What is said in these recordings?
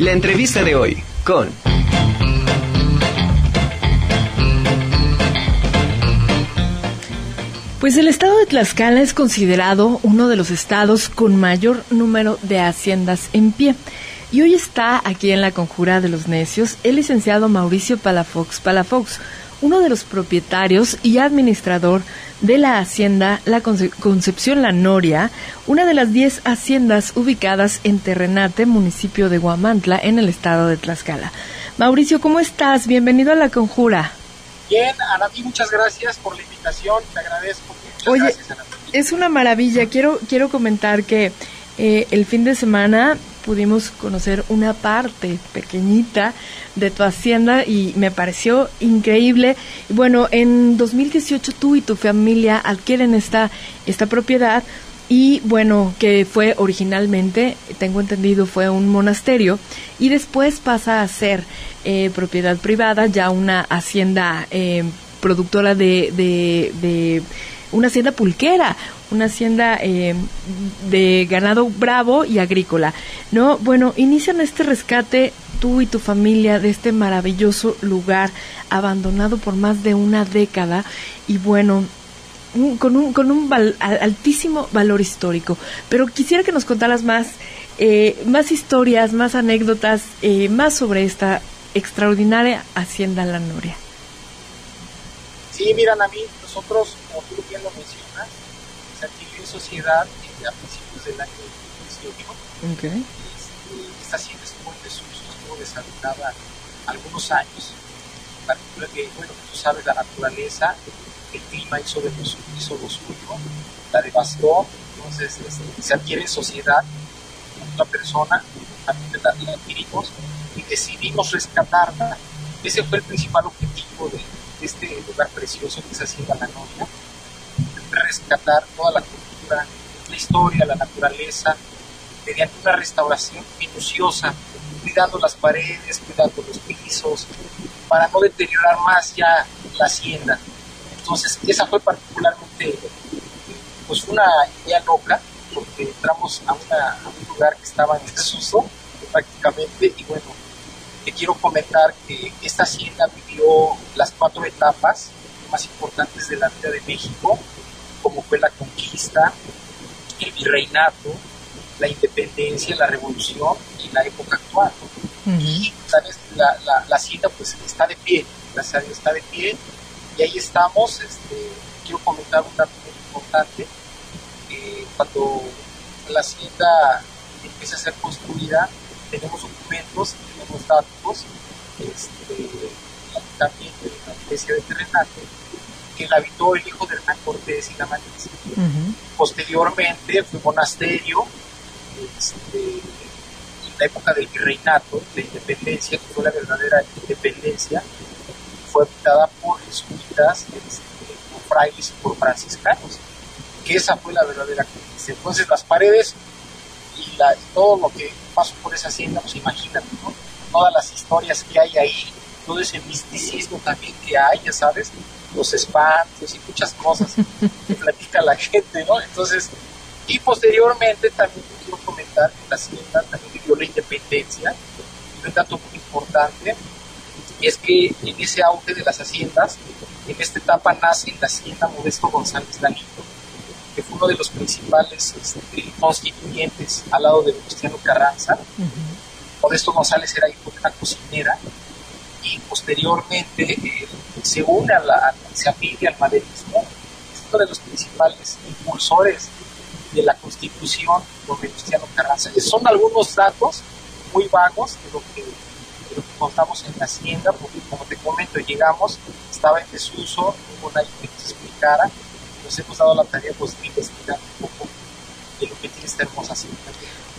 La entrevista de hoy con... Pues el estado de Tlaxcala es considerado uno de los estados con mayor número de haciendas en pie. Y hoy está aquí en la Conjura de los Necios el licenciado Mauricio Palafox Palafox, uno de los propietarios y administrador de la hacienda La Concepción La Noria, una de las 10 haciendas ubicadas en Terrenate, municipio de Guamantla, en el estado de Tlaxcala. Mauricio, ¿cómo estás? Bienvenido a la Conjura. Bien, Anati, muchas gracias por la invitación, te agradezco. Oye, es una maravilla. Quiero, quiero comentar que eh, el fin de semana pudimos conocer una parte pequeñita de tu hacienda y me pareció increíble. Bueno, en 2018 tú y tu familia adquieren esta, esta propiedad y bueno, que fue originalmente, tengo entendido, fue un monasterio y después pasa a ser eh, propiedad privada, ya una hacienda eh, productora de, de, una hacienda pulquera, una hacienda eh, de ganado bravo y agrícola, ¿no? Bueno, inician este rescate tú y tu familia de este maravilloso lugar abandonado por más de una década y bueno, con un, con un altísimo valor histórico. Pero quisiera que nos contaras más, eh, más historias, más anécdotas, eh, más sobre esta extraordinaria Hacienda La Noria. Sí, miran a mí, nosotros, como tú lo se adquirió en sociedad a principios del año 2018. Okay. Este, esta hacienda estuvo en desuso, estuvo deshabitada algunos años. Particular que, bueno, tú sabes, la naturaleza el clima hizo, de los, hizo lo suyo, la devastó, entonces este, se adquiere en sociedad una persona, también la, adquirimos y decidimos rescatarla. Ese fue el principal objetivo de, este lugar precioso que es Hacienda La Noria, rescatar toda la cultura, la historia, la naturaleza, mediante una restauración minuciosa, cuidando las paredes, cuidando los pisos, para no deteriorar más ya la hacienda. Entonces, esa fue particularmente pues una idea loca, porque entramos a, un lugar que estaba en desuso prácticamente y bueno, te quiero comentar que esta hacienda vivió las cuatro etapas más importantes de la vida de México, como fue la conquista, el virreinato, la independencia, la revolución y la época actual. Y ¿sabes? La, la, la, hacienda pues está de pie, la hacienda está de pie y ahí estamos. Este, quiero comentar un dato muy importante. cuando la hacienda empieza a ser construida, tenemos documentos, tenemos datos, este, también de la iglesia de Terrenate, que la habitó el hijo de Hernán Cortés y la Malicia. Posteriormente fue monasterio, este, en la época del virreinato, de independencia, que fue la verdadera independencia, fue habitada por jesuitas, este, por frailes y por franciscanos, que esa fue la verdadera conquista. Entonces las paredes y, la, todo lo que pasó por esa hacienda, pues imagínate, ¿no? todas las historias que hay ahí, todo ese misticismo también que hay, ya sabes, los espantos y muchas cosas que platica la gente, ¿no? Entonces, y posteriormente también quiero comentar que la hacienda también vivió la independencia, y un dato muy importante, y es que en ese auge de las haciendas, en esta etapa nace la hacienda Modesto González Lalito, que fue uno de los principales este, constituyentes al lado de Cristiano Carranza. Modesto González era hijo de una cocinera y posteriormente eh, se une a la, se afilia al maderismo, es uno de los principales impulsores de la constitución por Cristiano Carranza. Son algunos datos muy vagos de lo que contamos en la hacienda, porque como te comento, llegamos, estaba en desuso, hubo nadie que nos nos hemos dado la tarea pues, de investigar un poco de lo que tiene esta hermosa hacienda.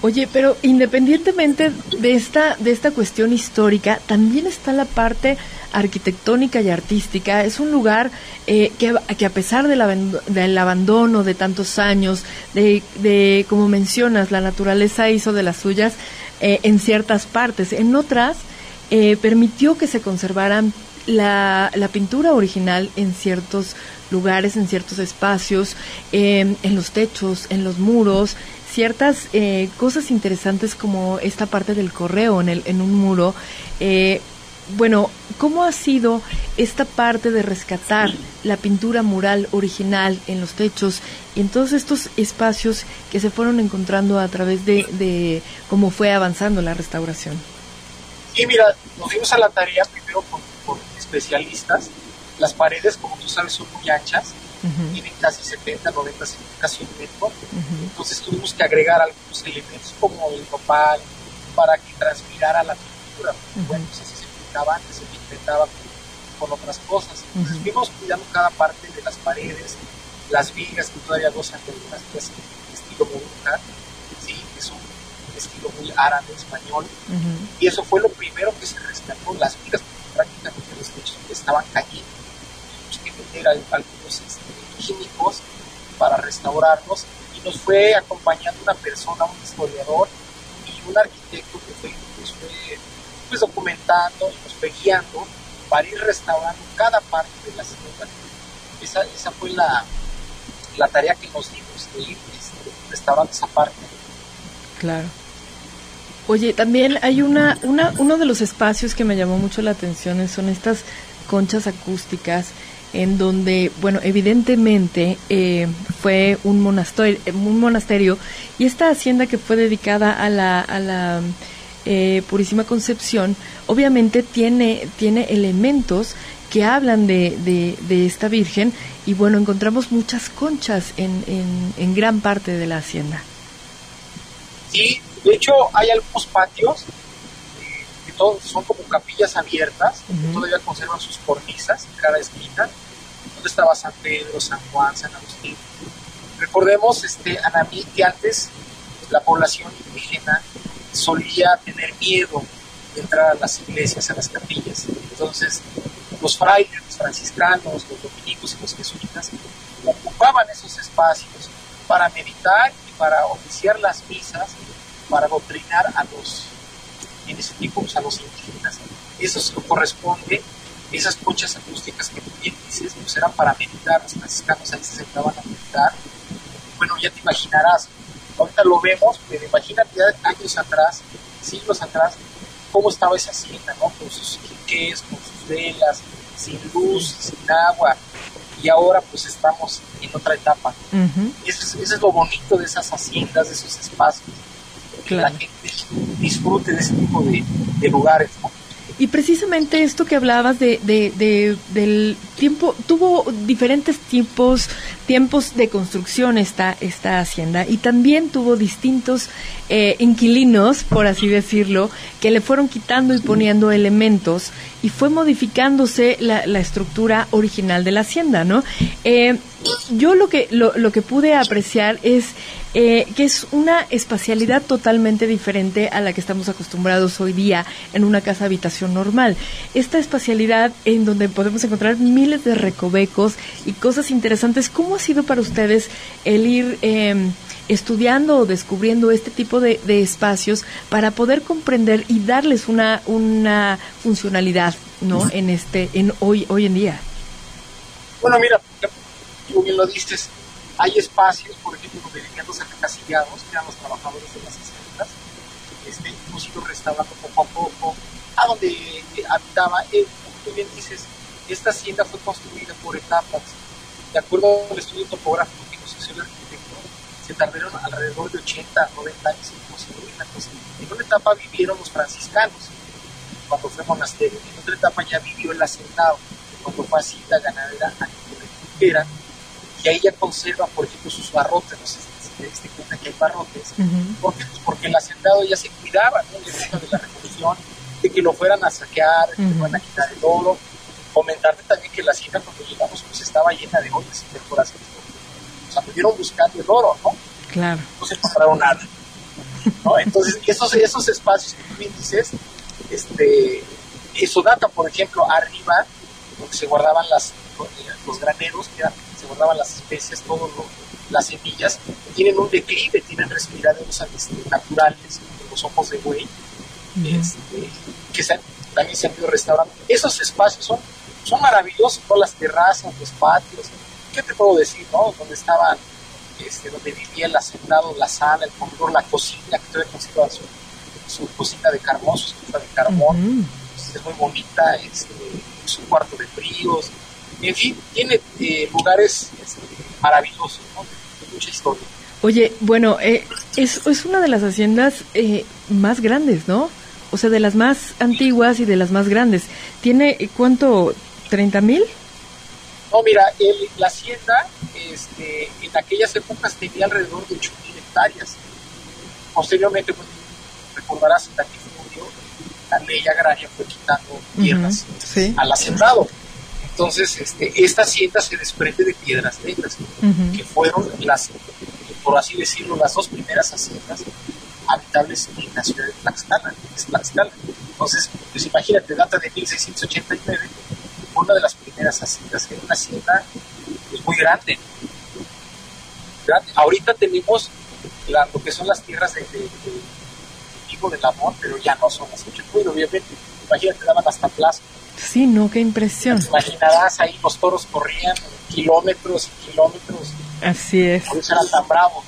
Oye, pero independientemente de esta, de esta cuestión histórica, también está la parte arquitectónica y artística. Es un lugar eh, que, que, a pesar del, del, abandono de tantos años, de, de, como mencionas, la naturaleza hizo de las suyas eh, en ciertas partes. En otras, eh, permitió que se conservaran la, la, pintura original en ciertos lugares, en ciertos espacios, em, en los techos, en los muros. ciertas eh, cosas interesantes como esta parte del correo en, el, en un muro. Eh, bueno, ¿cómo ha sido esta parte de rescatar la pintura mural original en los techos y en todos estos espacios que se fueron encontrando a través de, de cómo fue avanzando la restauración? Sí, mira, nos dimos a la tarea primero con, especialistas. Las paredes, como tú sabes, son muy anchas, tienen casi 70, 90, casi un metro. Entonces tuvimos que agregar algunos elementos como el nopal para que transpirara la pintura. Bueno, pues así se pintaba antes, se pintaba con, otras cosas. Entonces fuimos cuidando cada parte de las paredes, las vigas que todavía gozan de algunas estilo modular, ¿sí? que son estilo muy árabe, español. Y eso fue lo primero que se rescató, las vigas prácticamente los techos estaban cayendo. Algunos este, químicos para restaurarlos y nos fue acompañando una persona, un historiador y un arquitecto que fue, nos fue pues, documentando y nos fue guiando para ir restaurando cada parte de la ciudad. Esa, esa fue la, la tarea que nos dimos de ir este, restaurando esa parte. Claro. Oye, también hay una, una, uno de los espacios que me llamó mucho la atención son estas conchas acústicas en donde, bueno, evidentemente eh, fue un monasterio, un monasterio y esta hacienda que fue dedicada a la, a la eh, Purísima Concepción, obviamente tiene, tiene elementos que hablan de, de, esta Virgen y bueno, encontramos muchas conchas en, en, en gran parte de la hacienda. Sí, de hecho, hay algunos patios que todos son como capillas abiertas, que todavía conservan sus cornisas en cada esquina, donde estaba San Pedro, San Juan, San Agustín. Recordemos, este, Anamí, que antes la población indígena solía tener miedo de entrar a las iglesias, a las capillas. Entonces, los frailes, los franciscanos, los dominicos y los jesuitas ocupaban esos espacios para meditar y para oficiar las misas para adoctrinar a los, tiempo, pues, a los indígenas. Eso se corresponde, esas conchas acústicas que tú bien dices, pues eran para meditar, los franciscanos ahí se sentaban a meditar. Bueno, ya te imaginarás, ahorita lo vemos, pero imagínate años atrás, siglos atrás, cómo estaba esa hacienda, ¿no? Con sus quiques, con sus velas, sin luz, sin agua, y ahora pues estamos en otra etapa. eso, es, eso, es, lo bonito de esas haciendas, de esos espacios, que la gente disfrute de ese tipo de, lugares. Y precisamente esto que hablabas de, de, del tiempo, tuvo diferentes tiempos, tiempos de construcción esta, esta hacienda y también tuvo distintos eh, inquilinos, por así decirlo, que le fueron quitando y poniendo elementos y fue modificándose la, la estructura original de la hacienda, ¿no? Eh, yo lo que, lo, lo que pude apreciar es eh, que es una espacialidad totalmente diferente a la que estamos acostumbrados hoy día en una casa habitación normal. Esta espacialidad en donde podemos encontrar miles de recovecos y cosas interesantes, ¿cómo ha sido para ustedes el ir em, estudiando o descubriendo este tipo de, espacios para poder comprender y darles una, una funcionalidad ¿no? en este en hoy hoy en día? Bueno, mira, tú bien lo dices, hay espacios, por ejemplo, donde vivían los encasillados, que eran los trabajadores de las haciendas, este, hemos ido restaurando poco a poco, a donde eh, habitaba, eh, como tú bien dices, esta hacienda fue construida por etapas. De acuerdo al estudio topográfico que nos hizo el arquitecto, se tardaron alrededor de 80, 90 años en construirla. en una etapa vivieron los franciscanos, cuando fue monasterio, en otra etapa ya vivió el hacendado, cuando fue hacienda ganadera, era y ahí ya conserva, por ejemplo, sus barrotes, no sé si te diste cuenta que hay barrotes, ¿Por qué? Pues porque el hacendado ya se cuidaba, ¿no? de la revolución, de que lo fueran a saquear, que lo fueran a quitar el oro. Comentarte también que la hacienda cuando llegamos pues estaba llena de ollas y perforaciones. O sea, pudieron buscando el oro, ¿no? Claro. No se encontraron nada. ¿no? Entonces, esos, esos espacios que tú bien dices, este, eso data, por ejemplo, arriba, donde se guardaban las, los graneros, que eran se guardaban las especies, todas las semillas, tienen un declive, tienen respiraderos naturales, como los ojos de buey, este, que también se han ido restaurando. Esos espacios son, son maravillosos, todas las terrazas, los patios, ¿qué te puedo decir, no? Donde estaban este, donde vivía el hacendado, la sala, el comedor, la cocina, que todavía conserva su, su cocina de carbón, su estufa de carbón, es muy bonita, este, su cuarto de fríos, en fin, tiene eh, lugares este, maravillosos, ¿no? mucha historia. Oye, bueno, eh, es, es, una de las haciendas eh, más grandes, ¿no? O sea, de las más antiguas y de las más grandes. ¿Tiene cuánto? ¿30 mil? No, mira, el, la hacienda este, en aquellas épocas tenía alrededor de 8 mil hectáreas. Posteriormente, pues, recordarás, en latifundio, la ley agraria fue quitando tierras al hacendado. Entonces, este, esta hacienda se desprende de piedras negras, que fueron las, por así decirlo, las dos primeras haciendas habitables en la ciudad de Tlaxcala, Tlaxcala. Entonces, pues imagínate, data de 1689, una de las primeras haciendas, era una hacienda pues, muy grande, Ahorita tenemos lo que son las tierras de, de, del amor, pero ya no son las ocho obviamente. Imagínate, daban hasta plaza. Sí, no, qué impresión. Te imaginarás ahí los toros corrían kilómetros y kilómetros. Así es. Por eso eran tan bravos.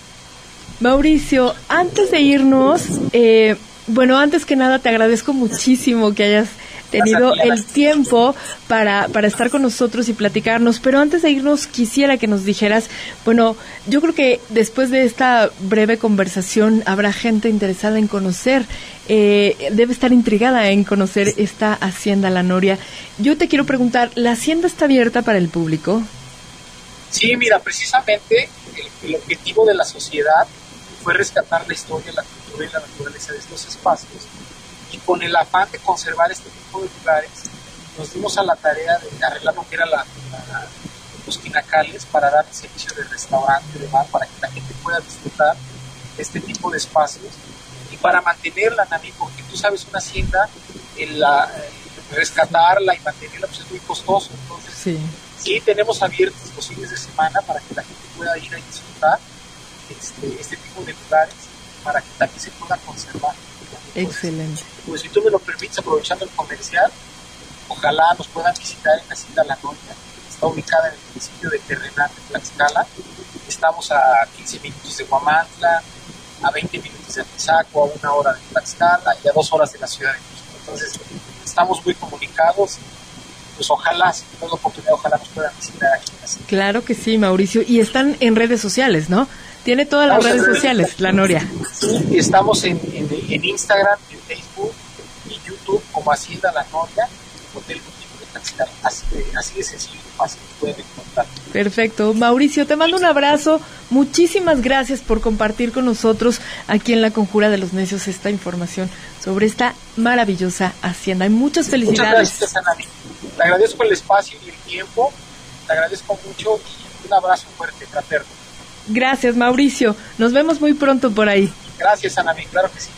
Mauricio, antes de irnos, eh, bueno, antes que nada te agradezco muchísimo que hayas tenido el tiempo para, para estar con nosotros y platicarnos. Pero antes de irnos, quisiera que nos dijeras, bueno, yo creo que después de esta breve conversación habrá gente interesada en conocer, eh, debe estar intrigada en conocer esta Hacienda La Noria. Yo te quiero preguntar, ¿la Hacienda está abierta para el público? Sí, mira, precisamente el, objetivo de la sociedad fue rescatar la historia, la cultura y la naturaleza de estos espacios y con el afán de conservar este tipo de lugares, nos dimos a la tarea de arreglar lo que era la, los quinacales para dar servicio de restaurante, de bar, para que la gente pueda disfrutar este tipo de espacios para mantenerla, Nami, porque tú sabes, una hacienda, el, la, rescatarla y mantenerla pues es muy costoso. Entonces, sí. sí. tenemos abiertos los fines de semana para que la gente pueda ir a disfrutar este, este tipo de lugares, para que también se pueda conservar. Excelente. Pues si tú me lo permites, aprovechando el comercial, ojalá nos puedan visitar en la Hacienda La Noria. Está ubicada en el municipio de Terrenal de Tlaxcala. Estamos a 15 minutos de Huamantla, a 20 minutos de Apizaco, a una hora de Tlaxcala y a dos horas de la Ciudad de México. Entonces, estamos muy comunicados. Pues ojalá, si tenemos la oportunidad, ojalá nos puedan visitar aquí. Claro que sí, Mauricio. Y están en redes sociales, ¿no? Tiene todas las redes sociales, La Noria. Sí, estamos en, en, Instagram, en Facebook y YouTube como Hacienda La Noria, Hotel Así de, así de sencillo y fácil pueden encontrar. Perfecto. Mauricio, te mando un abrazo. Muchísimas gracias por compartir con nosotros aquí en La Conjura de los Necios esta información sobre esta maravillosa hacienda. Y muchas felicidades. Muchas gracias, Te agradezco el espacio y el tiempo. Te agradezco mucho y un abrazo fuerte, fraterno. Gracias, Mauricio. Nos vemos muy pronto por ahí. Gracias, Ana, claro que sí.